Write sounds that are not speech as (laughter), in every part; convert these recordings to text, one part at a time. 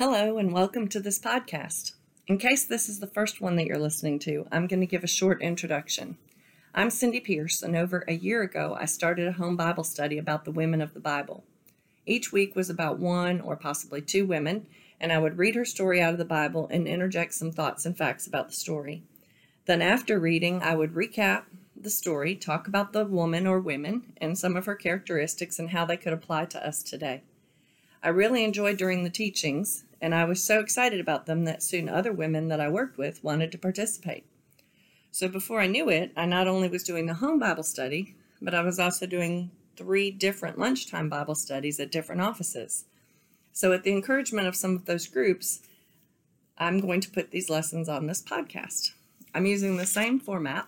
Hello, and welcome to this podcast. In case this is the first one that you're listening to, I'm going to give a short introduction. I'm Cindy Pierce, and over a year ago, I started a home Bible study about the women of the Bible. Each week was about one or possibly two women, and I would read her story out of the Bible and interject some thoughts and facts about the story. Then, after reading, I would recap the story, talk about the woman or women, and some of her characteristics and how they could apply to us today. I really enjoyed during the teachings, and I was so excited about them that soon other women that I worked with wanted to participate. So before I knew it, I not only was doing the home Bible study, but I was also doing three different lunchtime Bible studies at different offices. So, at the encouragement of some of those groups, I'm going to put these lessons on this podcast. I'm using the same format.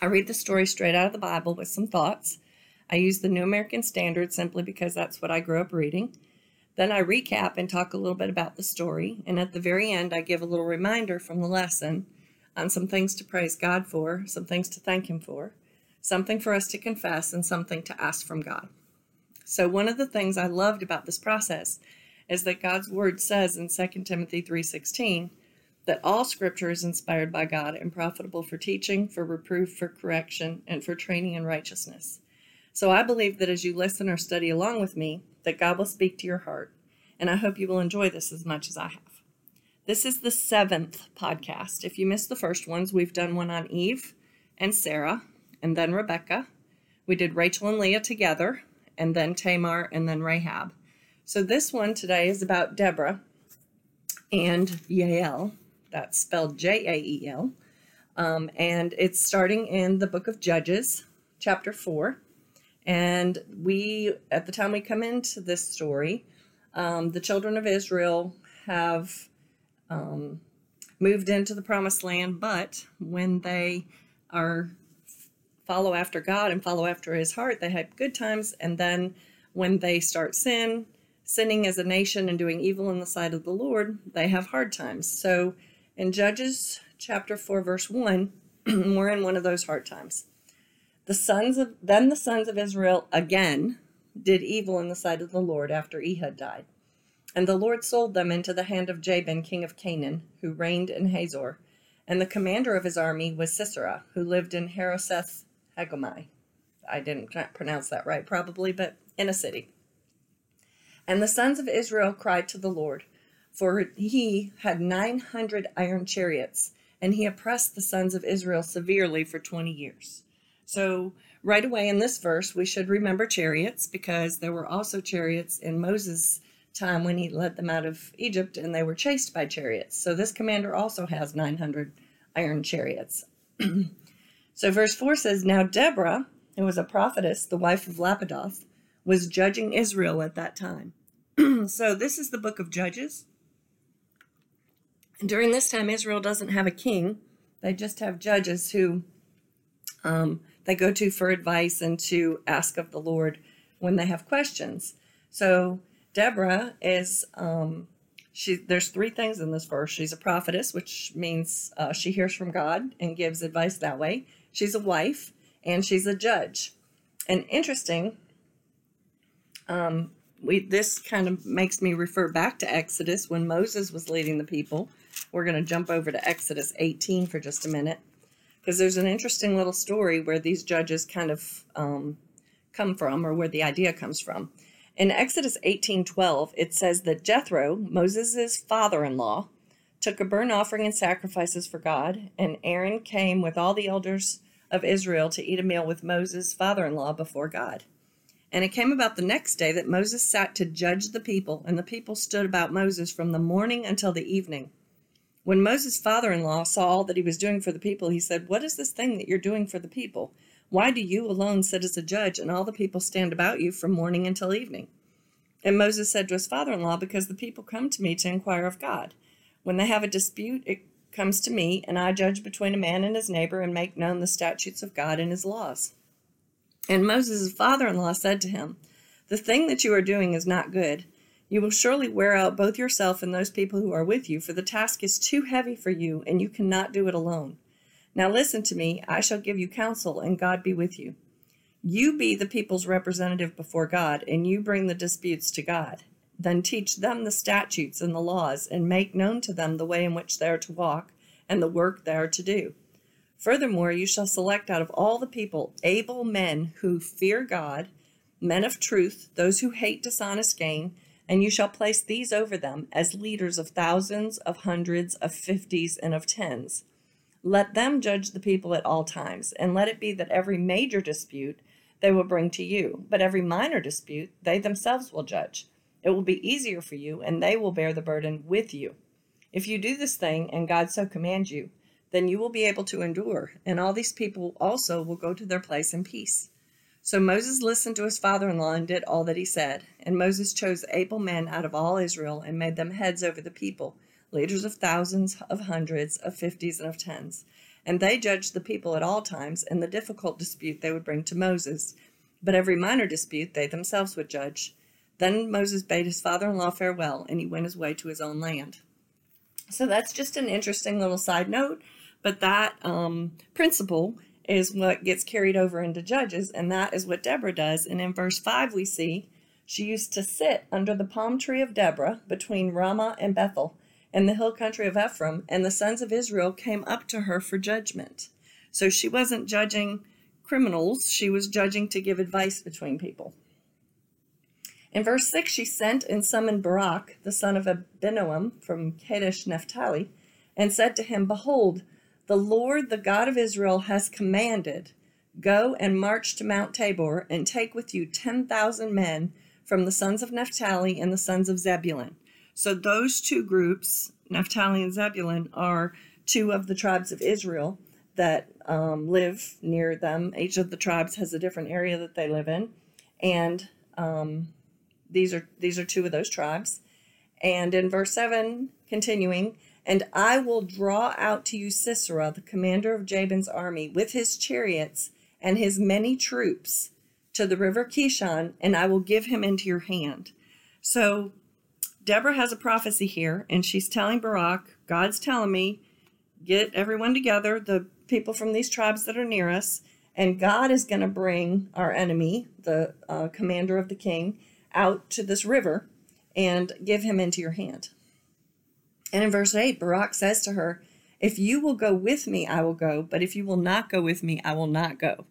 I read the story straight out of the Bible with some thoughts. I use the New American Standard simply because that's what I grew up reading. Then I recap and talk a little bit about the story. And at the very end, I give a little reminder from the lesson on some things to praise God for, some things to thank Him for, something for us to confess, and something to ask from God. So, one of the things I loved about this process is that God's word says in 2 Timothy 3:16 that all scripture is inspired by God and profitable for teaching, for reproof, for correction, and for training in righteousness. So I believe that as you listen or study along with me, that God will speak to your heart, and I hope you will enjoy this as much as I have. This is the seventh podcast. If you missed the first ones, we've done one on Eve and Sarah, and then Rebecca. We did Rachel and Leah together, and then Tamar, and then Rahab. So this one today is about Deborah and Jael. That's spelled J A E L. Um, and it's starting in the book of Judges, chapter 4. And we, at the time we come into this story, um, the children of Israel have um, moved into the promised land, but when they are follow after God and follow after his heart, they have good times. And then when they start sin, sinning as a nation and doing evil in the sight of the Lord, they have hard times. So in Judges chapter 4, verse 1, (clears throat) we're in one of those hard times. The sons of then the sons of Israel again did evil in the sight of the Lord after Ehud died. And the Lord sold them into the hand of Jabin, king of Canaan, who reigned in Hazor. And the commander of his army was Sisera, who lived in Harosheth Hagomai. I didn't pronounce that right, probably, but in a city. And the sons of Israel cried to the Lord, for he had 900 iron chariots, and he oppressed the sons of Israel severely for 20 years. So, right away in this verse, we should remember chariots because there were also chariots in Moses' time when he led them out of Egypt and they were chased by chariots. So, this commander also has 900 iron chariots. (clears throat) so, verse 4 says Now Deborah, who was a prophetess, the wife of Lapidoth, was judging Israel at that time. (clears throat) so, this is the book of Judges. And during this time, Israel doesn't have a king, they just have judges who um, they go to for advice and to ask of the Lord when they have questions. So, Deborah is. Um, she, there's three things in this verse. She's a prophetess, which means uh, she hears from God and gives advice that way. She's a wife, and she's a judge. And interesting, um, we this kind of makes me refer back to Exodus when Moses was leading the people. We're going to jump over to Exodus 18 for just a minute because there's an interesting little story where these judges kind of um, come from, or where the idea comes from. In Exodus 18:12, it says that Jethro, Moses' father-in-law, took a burnt offering and sacrifices for God, and Aaron came with all the elders of Israel to eat a meal with Moses' father-in-law before God. And it came about the next day that Moses sat to judge the people, and the people stood about Moses from the morning until the evening. When Moses' father in law saw all that he was doing for the people, he said, What is this thing that you're doing for the people? Why do you alone sit as a judge, and all the people stand about you from morning until evening? And Moses said to his father in law, Because the people come to me to inquire of God. When they have a dispute, it comes to me, and I judge between a man and his neighbor and make known the statutes of God and his laws. And Moses' father in law said to him, The thing that you are doing is not good. You will surely wear out both yourself and those people who are with you, for the task is too heavy for you, and you cannot do it alone. Now listen to me, I shall give you counsel, and God be with you. You be the people's representative before God, and you bring the disputes to God. Then teach them the statutes and the laws, and make known to them the way in which they are to walk, and the work they are to do. Furthermore, you shall select out of all the people able men who fear God, men of truth, those who hate dishonest gain, and you shall place these over them as leaders of thousands, of hundreds, of fifties, and of tens. Let them judge the people at all times, and let it be that every major dispute they will bring to you, but every minor dispute they themselves will judge. It will be easier for you, and they will bear the burden with you. If you do this thing, and God so commands you, then you will be able to endure, and all these people also will go to their place in peace. So Moses listened to his father in law and did all that he said. And Moses chose able men out of all Israel and made them heads over the people, leaders of thousands, of hundreds, of fifties, and of tens. And they judged the people at all times, and the difficult dispute they would bring to Moses. But every minor dispute they themselves would judge. Then Moses bade his father in law farewell, and he went his way to his own land. So that's just an interesting little side note, but that um, principle is what gets carried over into Judges, and that is what Deborah does. And in verse 5, we see she used to sit under the palm tree of Deborah between Ramah and Bethel in the hill country of Ephraim, and the sons of Israel came up to her for judgment. So she wasn't judging criminals, she was judging to give advice between people. In verse 6, she sent and summoned Barak, the son of Abinoam from Kadesh Naphtali, and said to him, Behold, the Lord, the God of Israel, has commanded, Go and march to Mount Tabor, and take with you 10,000 men from the sons of Naphtali and the sons of Zebulun. So those two groups, Naphtali and Zebulun, are two of the tribes of Israel that um, live near them. Each of the tribes has a different area that they live in, and um, these are these are two of those tribes. And in verse 7, continuing, and I will draw out to you Sisera, the commander of Jabin's army, with his chariots and his many troops to the river Kishon, and I will give him into your hand. So Deborah has a prophecy here, and she's telling Barak, God's telling me, get everyone together, the people from these tribes that are near us, and God is going to bring our enemy, the uh, commander of the king, out to this river and give him into your hand. And in verse 8, Barak says to her, If you will go with me, I will go, but if you will not go with me, I will not go.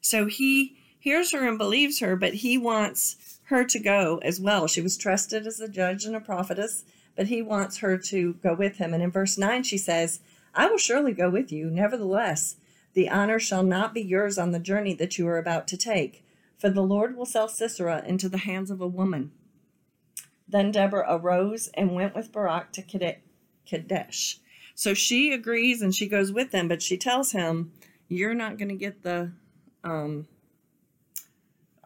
So he hears her and believes her, but he wants her to go as well. She was trusted as a judge and a prophetess, but he wants her to go with him. And in verse 9, she says, I will surely go with you. Nevertheless, the honor shall not be yours on the journey that you are about to take for the Lord will sell Sisera into the hands of a woman. Then Deborah arose and went with Barak to Kadesh. So she agrees and she goes with them, but she tells him, You're not going to get the um,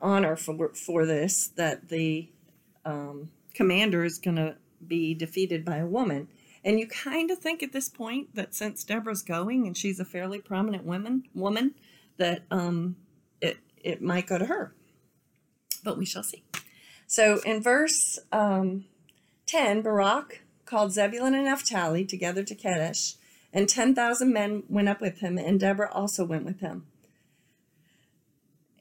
honor for, for this, that the um, commander is going to be defeated by a woman. And you kind of think at this point that since Deborah's going and she's a fairly prominent woman, woman, that um, it it might go to her. But we shall see. So in verse um, 10, Barak called Zebulun and Naphtali together to Kadesh, and 10,000 men went up with him, and Deborah also went with him.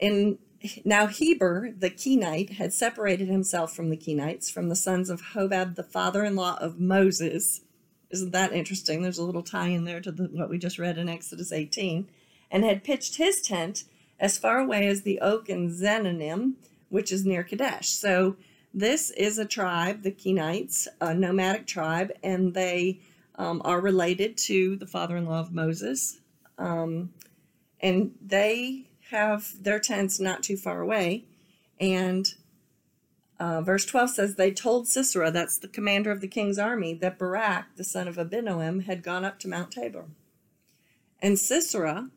And now Heber, the Kenite, had separated himself from the Kenites, from the sons of Hobab, the father-in-law of Moses. Isn't that interesting? There's a little tie in there to the, what we just read in Exodus 18. And had pitched his tent as far away as the oak in Zaanannim, which is near Kadesh. So this is a tribe, the Kenites, a nomadic tribe, and they um, are related to the father-in-law of Moses. Um, and they have their tents not too far away. And uh, verse 12 says, They told Sisera, that's the commander of the king's army, that Barak, the son of Abinoam, had gone up to Mount Tabor. And Sisera,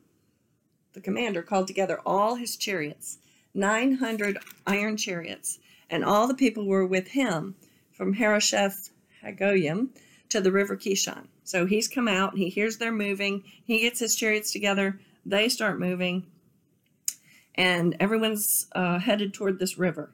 the commander called together all his chariots, 900 iron chariots, and all the people were with him from Harosheth Hagoyim to the river Kishon. So he's come out, he hears they're moving, he gets his chariots together, they start moving, and everyone's uh, headed toward this river.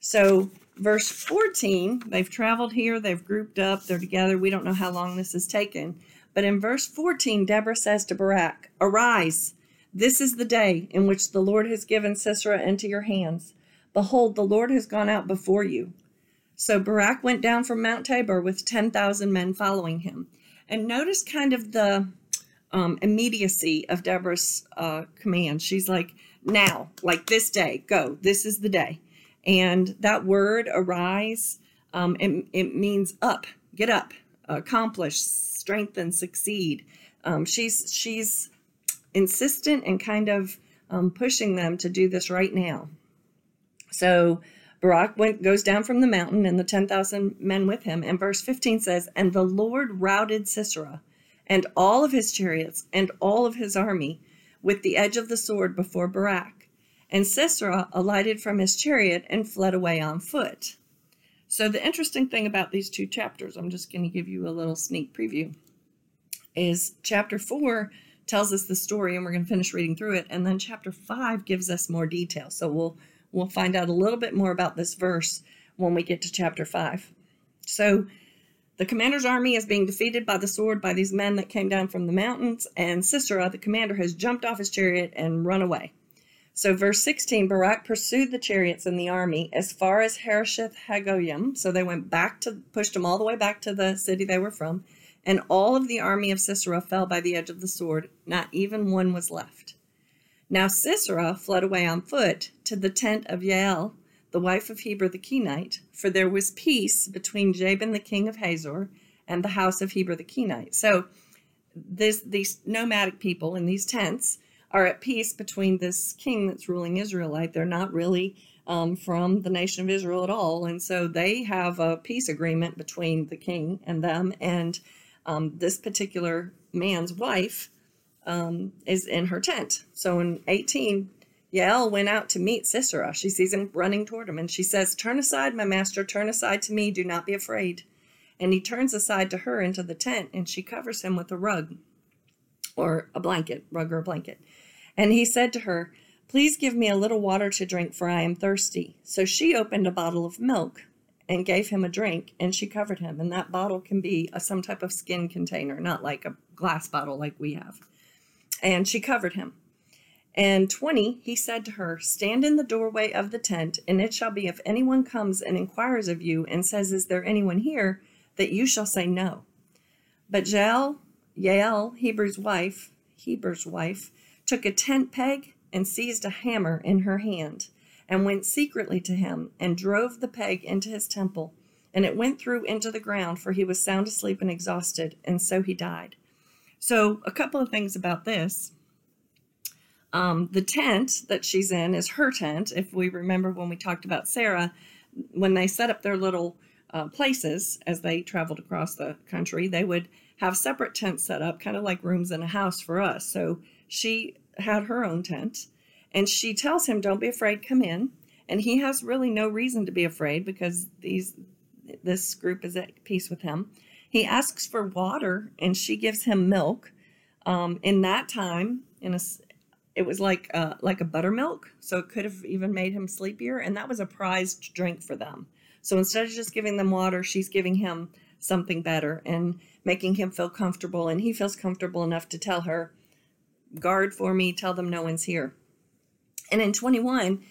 So, verse 14, they've traveled here, they've grouped up, they're together. We don't know how long this has taken. But in verse 14, Deborah says to Barak, Arise, this is the day in which the Lord has given Sisera into your hands. Behold, the Lord has gone out before you. So Barak went down from Mount Tabor with 10,000 men following him. And notice kind of the um, immediacy of Deborah's uh, command. She's like, now, like this day, go. This is the day. And that word, arise, um, it, it means up, get up, accomplish, strengthen, succeed. Um, she's she's insistent and kind of um, pushing them to do this right now. So Barak went goes down from the mountain and the ten thousand men with him. And verse fifteen says, "And the Lord routed Sisera, and all of his chariots, and all of his army, with the edge of the sword before Barak." And Sisera alighted from his chariot and fled away on foot. So, the interesting thing about these two chapters, I'm just going to give you a little sneak preview, is chapter four tells us the story, and we're going to finish reading through it. And then chapter five gives us more detail. So, we'll we'll find out a little bit more about this verse when we get to chapter five. So, the commander's army is being defeated by the sword by these men that came down from the mountains, and Sisera, the commander, has jumped off his chariot and run away. So, verse 16 Barak pursued the chariots and the army as far as Harosheth Hagoyim. So, they went back to, pushed them all the way back to the city they were from. And all of the army of Sisera fell by the edge of the sword. Not even one was left. Now, Sisera fled away on foot to the tent of Jael, the wife of Heber the Kenite, for there was peace between Jabin the king of Hazor and the house of Heber the Kenite. So, this, these nomadic people in these tents are at peace between this king that's ruling Israelite. They're not really um, from the nation of Israel at all. And so they have a peace agreement between the king and them. And um, this particular man's wife um, is in her tent. So in 18, Yael went out to meet Sisera. She sees him running toward him and she says, Turn aside, my master, turn aside to me, do not be afraid. And he turns aside to her into the tent and she covers him with a rug or a blanket, rug or a blanket. And he said to her, Please give me a little water to drink, for I am thirsty. So she opened a bottle of milk and gave him a drink, and she covered him. And that bottle can be a, some type of skin container, not like a glass bottle like we have. And she covered him. And 20, he said to her, Stand in the doorway of the tent, and it shall be if anyone comes and inquires of you and says, Is there anyone here? that you shall say no. But Jael, Yael, Heber's wife, Heber's wife, took a tent peg and seized a hammer in her hand, and went secretly to him and drove the peg into his temple. And it went through into the ground, for he was sound asleep and exhausted, and so he died. So, a couple of things about this. Um, the tent that she's in is her tent. If we remember when we talked about Sarah, when they set up their little uh, places as they traveled across the country, they would have separate tents set up, kind of like rooms in a house for us. So she had her own tent and she tells him, Don't be afraid, come in. And he has really no reason to be afraid because these this group is at peace with him. He asks for water and she gives him milk. Um, in that time, in a it was like uh, like a buttermilk, so it could have even made him sleepier, and that was a prized drink for them. So instead of just giving them water, she's giving him something better and making him feel comfortable, and he feels comfortable enough to tell her, guard for me, tell them no one's here. And in 21,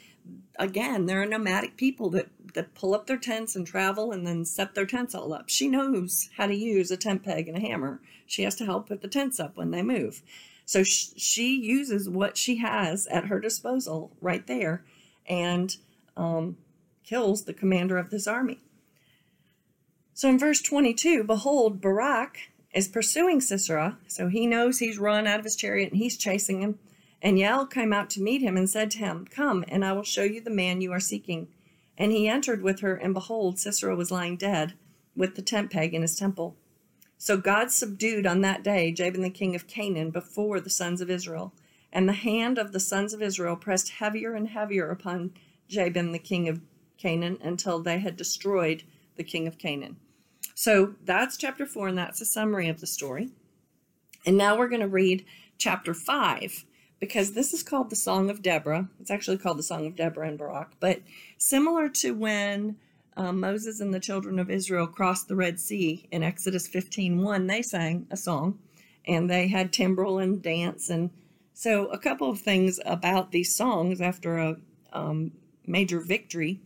again, there are nomadic people that, that pull up their tents and travel and then set their tents all up. She knows how to use a tent peg and a hammer. She has to help put the tents up when they move. So sh- she uses what she has at her disposal right there and um, kills the commander of this army. So in verse 22, behold, Barak is pursuing Sisera, so he knows he's run out of his chariot and he's chasing him. And Yael came out to meet him and said to him, Come, and I will show you the man you are seeking. And he entered with her, and behold, Sisera was lying dead, with the tent peg in his temple. So God subdued on that day Jabin the king of Canaan before the sons of Israel. And the hand of the sons of Israel pressed heavier and heavier upon Jabin the king of Canaan until they had destroyed the king of Canaan. So that's chapter four, and that's a summary of the story. And now we're going to read chapter five because this is called the Song of Deborah. It's actually called the Song of Deborah and Barak, but similar to when um, Moses and the children of Israel crossed the Red Sea in Exodus 15:1, they sang a song and they had timbrel and dance. And so, a couple of things about these songs after a um, major victory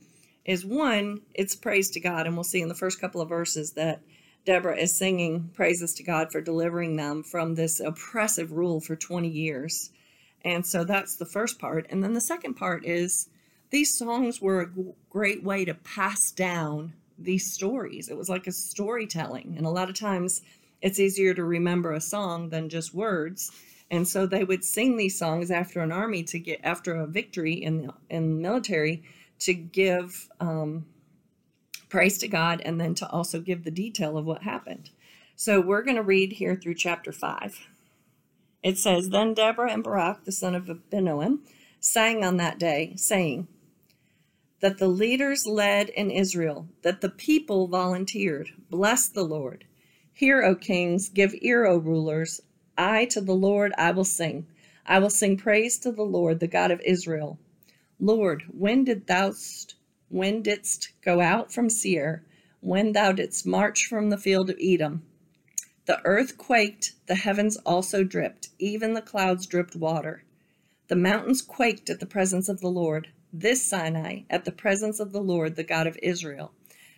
is one, it's praise to God. And we'll see in the first couple of verses that Deborah is singing praises to God for delivering them from this oppressive rule for 20 years. And so that's the first part. And then the second part is these songs were a great way to pass down these stories. It was like a storytelling. And a lot of times it's easier to remember a song than just words. And so they would sing these songs after an army to get after a victory in the in the military to give um, praise to God and then to also give the detail of what happened. So we're going to read here through chapter five. It says, Then Deborah and Barak, the son of Abinoam, sang on that day, saying, That the leaders led in Israel, that the people volunteered. Bless the Lord. Hear, O kings, give ear, O rulers. I to the Lord I will sing. I will sing praise to the Lord, the God of Israel. Lord, when did thou when didst go out from Seir, when thou didst march from the field of Edom? The earth quaked, the heavens also dripped, even the clouds dripped water. The mountains quaked at the presence of the Lord, this Sinai at the presence of the Lord, the God of Israel.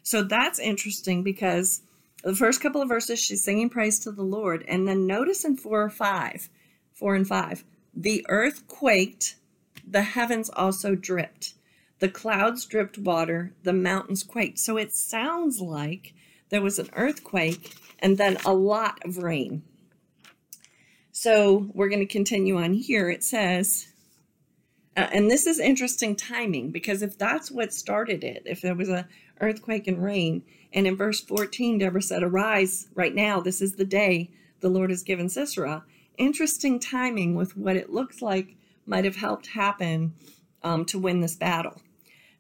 So that's interesting because the first couple of verses she's singing praise to the Lord, and then notice in four or five, four and five, the earth quaked, the heavens also dripped, the clouds dripped water, the mountains quaked. So it sounds like there was an earthquake and then a lot of rain. So we're going to continue on here. It says, uh, and this is interesting timing because if that's what started it, if there was a earthquake and rain, and in verse 14, Deborah said, Arise right now, this is the day the Lord has given Sisera. Interesting timing with what it looks like might have helped happen um, to win this battle.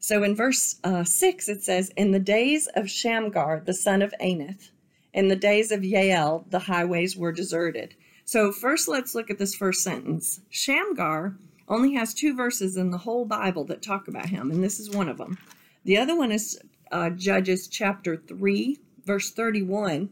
So in verse uh, 6, it says, In the days of Shamgar, the son of Anath, in the days of Yael, the highways were deserted. So, first, let's look at this first sentence. Shamgar only has two verses in the whole Bible that talk about him, and this is one of them. The other one is uh, Judges chapter 3, verse 31.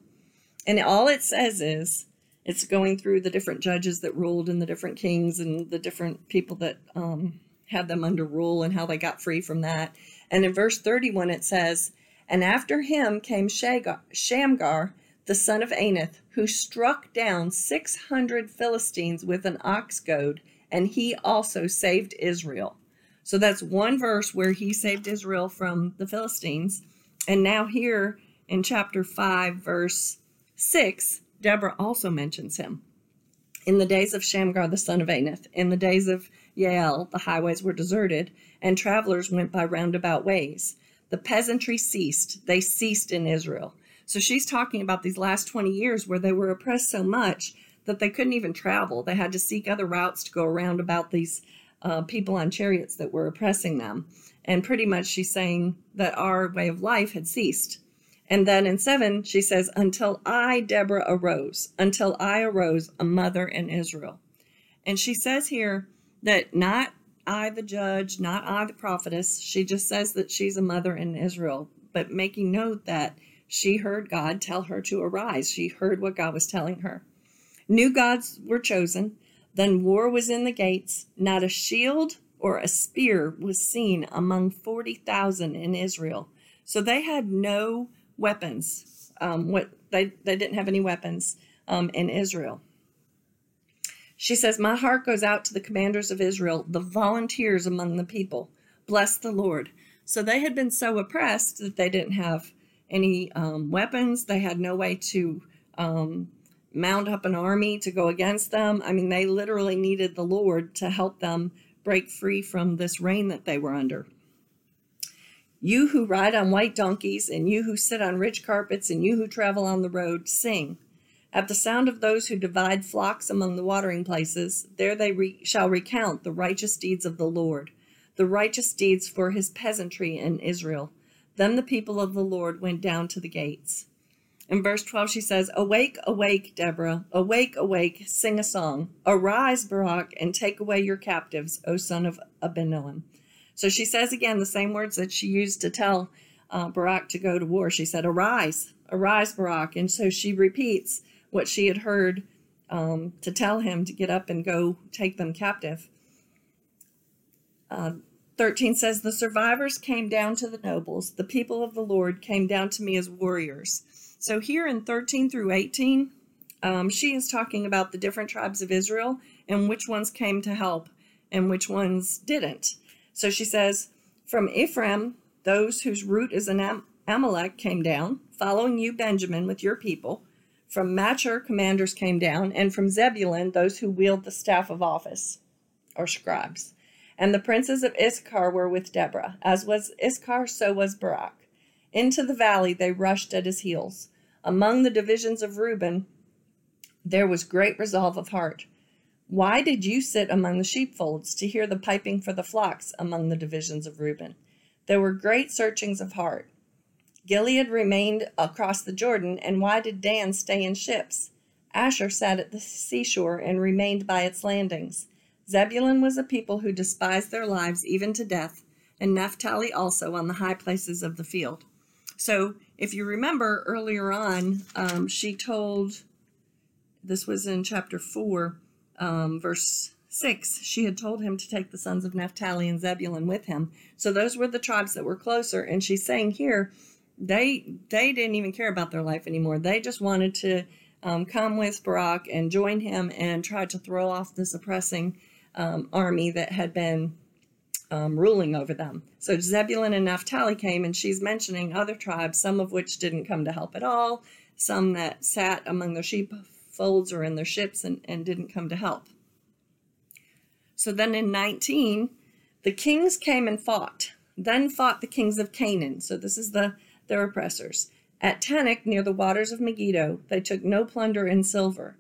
And all it says is it's going through the different judges that ruled and the different kings and the different people that um, had them under rule and how they got free from that. And in verse 31, it says, and after him came Shamgar, the son of Anath, who struck down 600 Philistines with an ox goad, and he also saved Israel. So that's one verse where he saved Israel from the Philistines. And now, here in chapter 5, verse 6, Deborah also mentions him. In the days of Shamgar, the son of Anath, in the days of Yael, the highways were deserted, and travelers went by roundabout ways. The peasantry ceased. They ceased in Israel. So she's talking about these last 20 years where they were oppressed so much that they couldn't even travel. They had to seek other routes to go around about these uh, people on chariots that were oppressing them. And pretty much she's saying that our way of life had ceased. And then in seven, she says, Until I, Deborah, arose, until I arose, a mother in Israel. And she says here that not I the judge, not I the prophetess. She just says that she's a mother in Israel, but making note that she heard God tell her to arise. She heard what God was telling her. New gods were chosen. Then war was in the gates. Not a shield or a spear was seen among 40,000 in Israel. So they had no weapons. Um, what they, they didn't have any weapons um, in Israel. She says, My heart goes out to the commanders of Israel, the volunteers among the people. Bless the Lord. So they had been so oppressed that they didn't have any um, weapons. They had no way to um, mount up an army to go against them. I mean, they literally needed the Lord to help them break free from this reign that they were under. You who ride on white donkeys, and you who sit on rich carpets, and you who travel on the road, sing. At the sound of those who divide flocks among the watering places, there they re- shall recount the righteous deeds of the Lord, the righteous deeds for his peasantry in Israel. Then the people of the Lord went down to the gates. In verse 12, she says, Awake, awake, Deborah, awake, awake, sing a song. Arise, Barak, and take away your captives, O son of Abinoam. So she says again the same words that she used to tell uh, Barak to go to war. She said, Arise, arise, Barak. And so she repeats, what she had heard um, to tell him to get up and go take them captive. Uh, 13 says, The survivors came down to the nobles. The people of the Lord came down to me as warriors. So here in 13 through 18, um, she is talking about the different tribes of Israel and which ones came to help and which ones didn't. So she says, From Ephraim, those whose root is an Am- Amalek came down, following you, Benjamin, with your people. From Machir, commanders came down, and from Zebulun, those who wield the staff of office, or scribes. And the princes of Issachar were with Deborah. As was Issachar, so was Barak. Into the valley they rushed at his heels. Among the divisions of Reuben, there was great resolve of heart. Why did you sit among the sheepfolds to hear the piping for the flocks among the divisions of Reuben? There were great searchings of heart. Gilead remained across the Jordan, and why did Dan stay in ships? Asher sat at the seashore and remained by its landings. Zebulun was a people who despised their lives even to death, and Naphtali also on the high places of the field. So, if you remember earlier on, um, she told, this was in chapter 4, um, verse 6, she had told him to take the sons of Naphtali and Zebulun with him. So, those were the tribes that were closer. And she's saying here, they they didn't even care about their life anymore. They just wanted to um, come with Barak and join him and try to throw off this oppressing um, army that had been um, ruling over them. So Zebulun and Naphtali came, and she's mentioning other tribes, some of which didn't come to help at all, some that sat among their sheepfolds or in their ships and, and didn't come to help. So then in 19, the kings came and fought. Then fought the kings of Canaan. So this is the their oppressors. At Taanach, near the waters of Megiddo, they took no plunder in silver.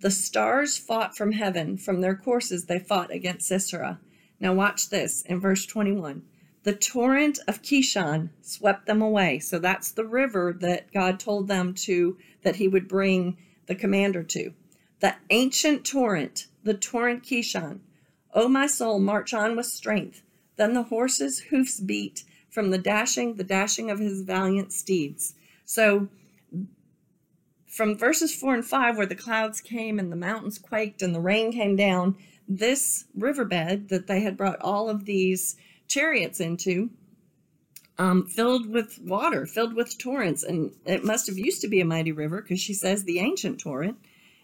The stars fought from heaven. From their courses they fought against Sisera. Now watch this in verse 21. The torrent of Kishon swept them away. So that's the river that God told them to, that he would bring the commander to. The ancient torrent, the torrent Kishon. O my soul, march on with strength. Then the horses' hoofs beat from the dashing, the dashing of his valiant steeds. So from verses 4 and 5, where the clouds came and the mountains quaked and the rain came down, this riverbed that they had brought all of these chariots into, um, filled with water, filled with torrents. And it must have used to be a mighty river because she says the ancient torrent.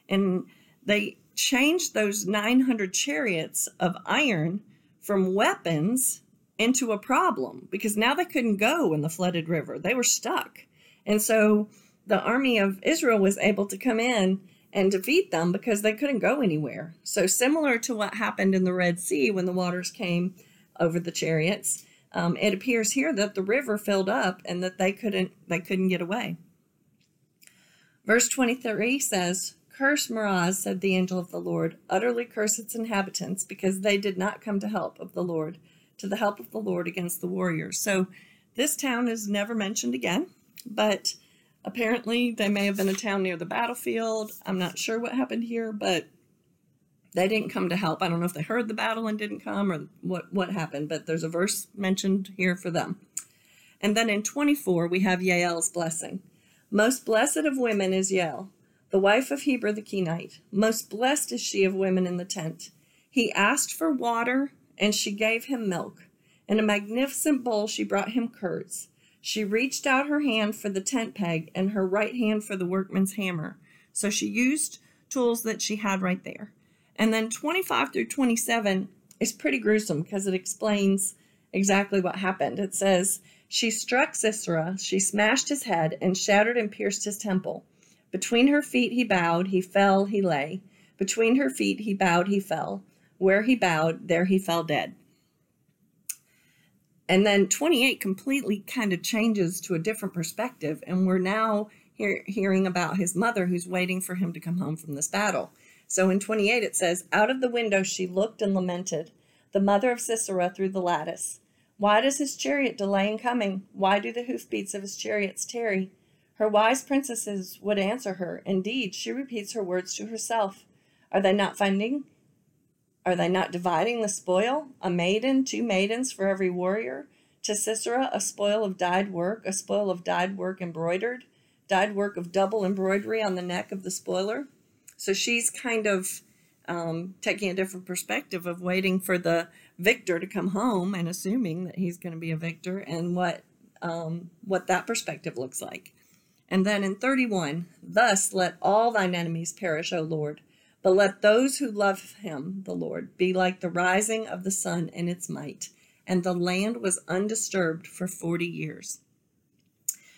And they changed those 900 chariots of iron from weapons into a problem because now they couldn't go in the flooded river. They were stuck. And so the army of Israel was able to come in and defeat them because they couldn't go anywhere. So similar to what happened in the Red Sea when the waters came over the chariots, um, it appears here that the river filled up and that they couldn't they couldn't get away. Verse 23 says, Curse Meroz, said the angel of the Lord, utterly curse its inhabitants, because they did not come to help of the Lord, to the help of the Lord against the warriors. So this town is never mentioned again, but Apparently, they may have been a town near the battlefield. I'm not sure what happened here, but they didn't come to help. I don't know if they heard the battle and didn't come or what, what happened, but there's a verse mentioned here for them. And then in 24, we have Yael's blessing. Most blessed of women is Yael, the wife of Heber the Kenite. Most blessed is she of women in the tent. He asked for water, and she gave him milk. In a magnificent bowl, she brought him curds. She reached out her hand for the tent peg and her right hand for the workman's hammer. So she used tools that she had right there. And then 25 through 27 is pretty gruesome because it explains exactly what happened. It says, She struck Sisera, she smashed his head, and shattered and pierced his temple. Between her feet he bowed, he fell, he lay. Between her feet he bowed, he fell. Where he bowed, there he fell dead. And then 28 completely kind of changes to a different perspective. And we're now hear, hearing about his mother who's waiting for him to come home from this battle. So in 28, it says, Out of the window she looked and lamented, the mother of Sisera through the lattice. Why does his chariot delay in coming? Why do the hoofbeats of his chariots tarry? Her wise princesses would answer her. Indeed, she repeats her words to herself. Are they not finding are they not dividing the spoil? A maiden, two maidens for every warrior? To Sisera, a spoil of dyed work, a spoil of dyed work embroidered, dyed work of double embroidery on the neck of the spoiler. So she's kind of um, taking a different perspective of waiting for the victor to come home and assuming that he's going to be a victor and what um, what that perspective looks like. And then in 31, thus let all thine enemies perish, O Lord, but let those who love him, the Lord, be like the rising of the sun in its might. And the land was undisturbed for 40 years.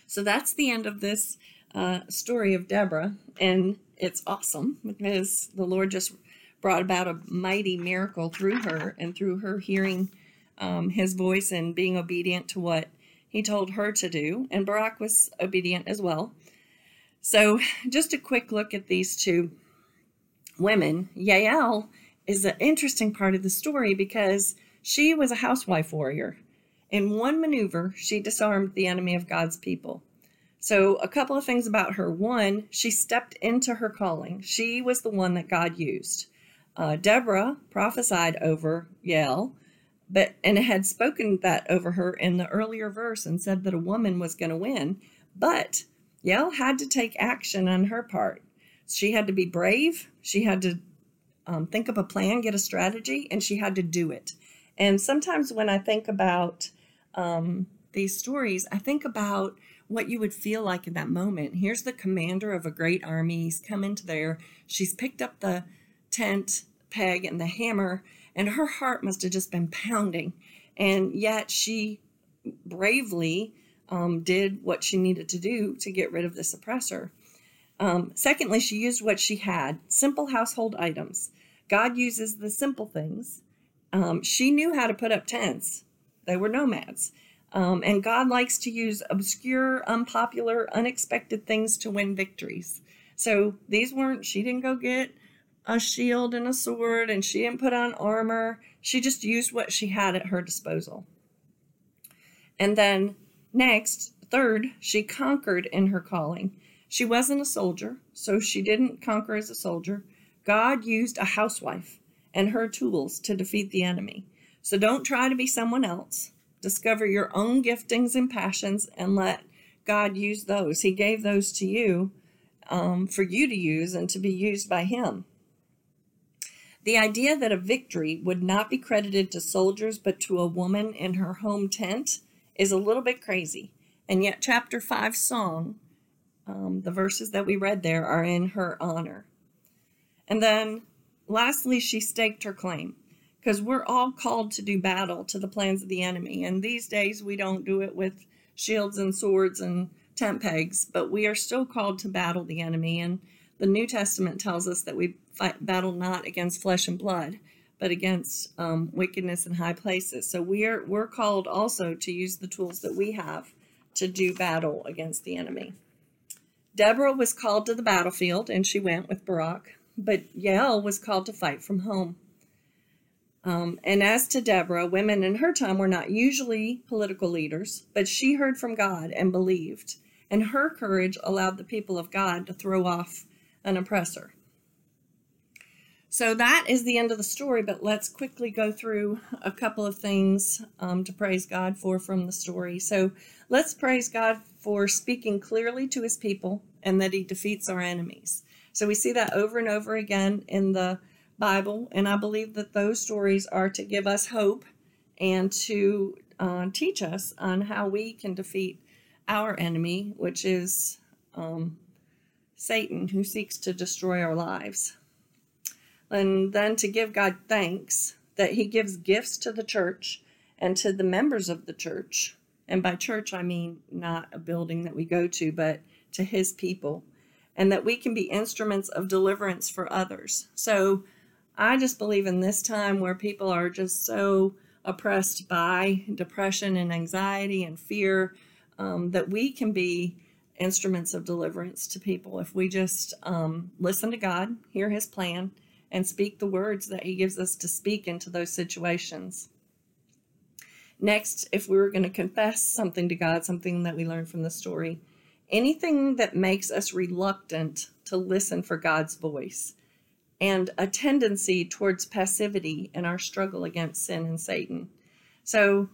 So that's the end of this uh, story of Deborah. And it's awesome because the Lord just brought about a mighty miracle through her and through her hearing um, his voice and being obedient to what he told her to do. And Barak was obedient as well. So, just a quick look at these two women. Yael is an interesting part of the story because she was a housewife warrior. In one maneuver, she disarmed the enemy of God's people. So, a couple of things about her. One, she stepped into her calling. She was the one that God used. Uh, Deborah prophesied over Yael, but and had spoken that over her in the earlier verse and said that a woman was going to win. But Yael had to take action on her part. She had to be brave. She had to um, think of a plan, get a strategy, and she had to do it. And sometimes when I think about um, these stories, I think about what you would feel like in that moment. Here's the commander of a great army. He's come into there. She's picked up the tent peg and the hammer, and her heart must have just been pounding. And yet she bravely um, did what she needed to do to get rid of this oppressor. Um, secondly, she used what she had simple household items. God uses the simple things. Um, she knew how to put up tents, they were nomads. Um, and God likes to use obscure, unpopular, unexpected things to win victories. So these weren't, she didn't go get a shield and a sword and she didn't put on armor. She just used what she had at her disposal. And then next, third, she conquered in her calling. She wasn't a soldier, so she didn't conquer as a soldier. God used a housewife and her tools to defeat the enemy. So don't try to be someone else. Discover your own giftings and passions and let God use those. He gave those to you um, for you to use and to be used by Him. The idea that a victory would not be credited to soldiers but to a woman in her home tent is a little bit crazy. And yet, chapter 5 song, um, the verses that we read there are in her honor. And then, lastly, she staked her claim because we're all called to do battle to the plans of the enemy. And these days we don't do it with shields and swords and tent pegs, but we are still called to battle the enemy. And the New Testament tells us that we fight battle not against flesh and blood, but against um, wickedness in high places. So we are we're called also to use the tools that we have to do battle against the enemy. Deborah was called to the battlefield, and she went with Barak, but Yael was called to fight from home. Um, and as to Deborah, women in her time were not usually political leaders, but she heard from God and believed, and her courage allowed the people of God to throw off an oppressor. So that is the end of the story, but let's quickly go through a couple of things um, to praise God for from the story. So let's praise God for speaking clearly to his people and that he defeats our enemies. So we see that over and over again in the Bible, and I believe that those stories are to give us hope and to uh, teach us on how we can defeat our enemy, which is um, Satan, who seeks to destroy our lives. And then to give God thanks that He gives gifts to the church and to the members of the church. And by church, I mean not a building that we go to, but to His people. And that we can be instruments of deliverance for others. So I just believe in this time where people are just so oppressed by depression and anxiety and fear um, that we can be instruments of deliverance to people if we just um, listen to God, hear His plan, and speak the words that He gives us to speak into those situations. Next, if we were going to confess something to God, something that we learned from the story, anything that makes us reluctant to listen for God's voice and a tendency towards passivity in our struggle against sin and Satan. So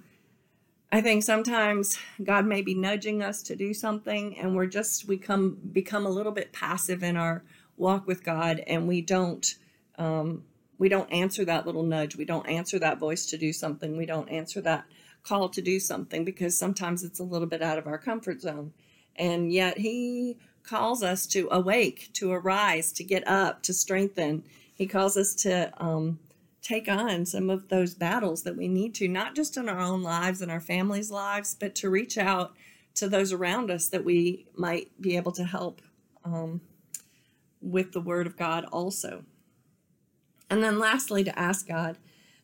I think sometimes God may be nudging us to do something and we're just we come become a little bit passive in our walk with God and we don't um, we don't answer that little nudge. We don't answer that voice to do something. We don't answer that call to do something because sometimes it's a little bit out of our comfort zone. And yet He calls us to awake, to arise, to get up, to strengthen. He calls us to um, take on some of those battles that we need to, not just in our own lives and our families' lives, but to reach out to those around us that we might be able to help um, with the Word of God also. And then lastly, to ask God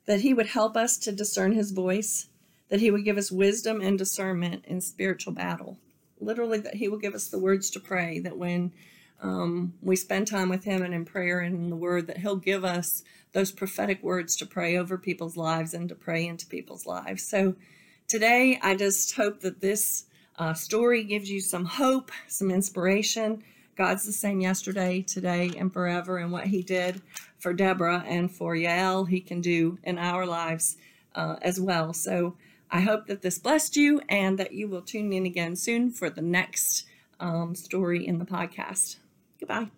that He would help us to discern His voice, that He would give us wisdom and discernment in spiritual battle. Literally, that He will give us the words to pray, that when um, we spend time with Him and in prayer and in the Word, that He'll give us those prophetic words to pray over people's lives and to pray into people's lives. So today, I just hope that this uh, story gives you some hope, some inspiration. God's the same yesterday, today, and forever. And what He did for Deborah and for Yael, He can do in our lives uh, as well. So I hope that this blessed you and that you will tune in again soon for the next um, story in the podcast. Goodbye.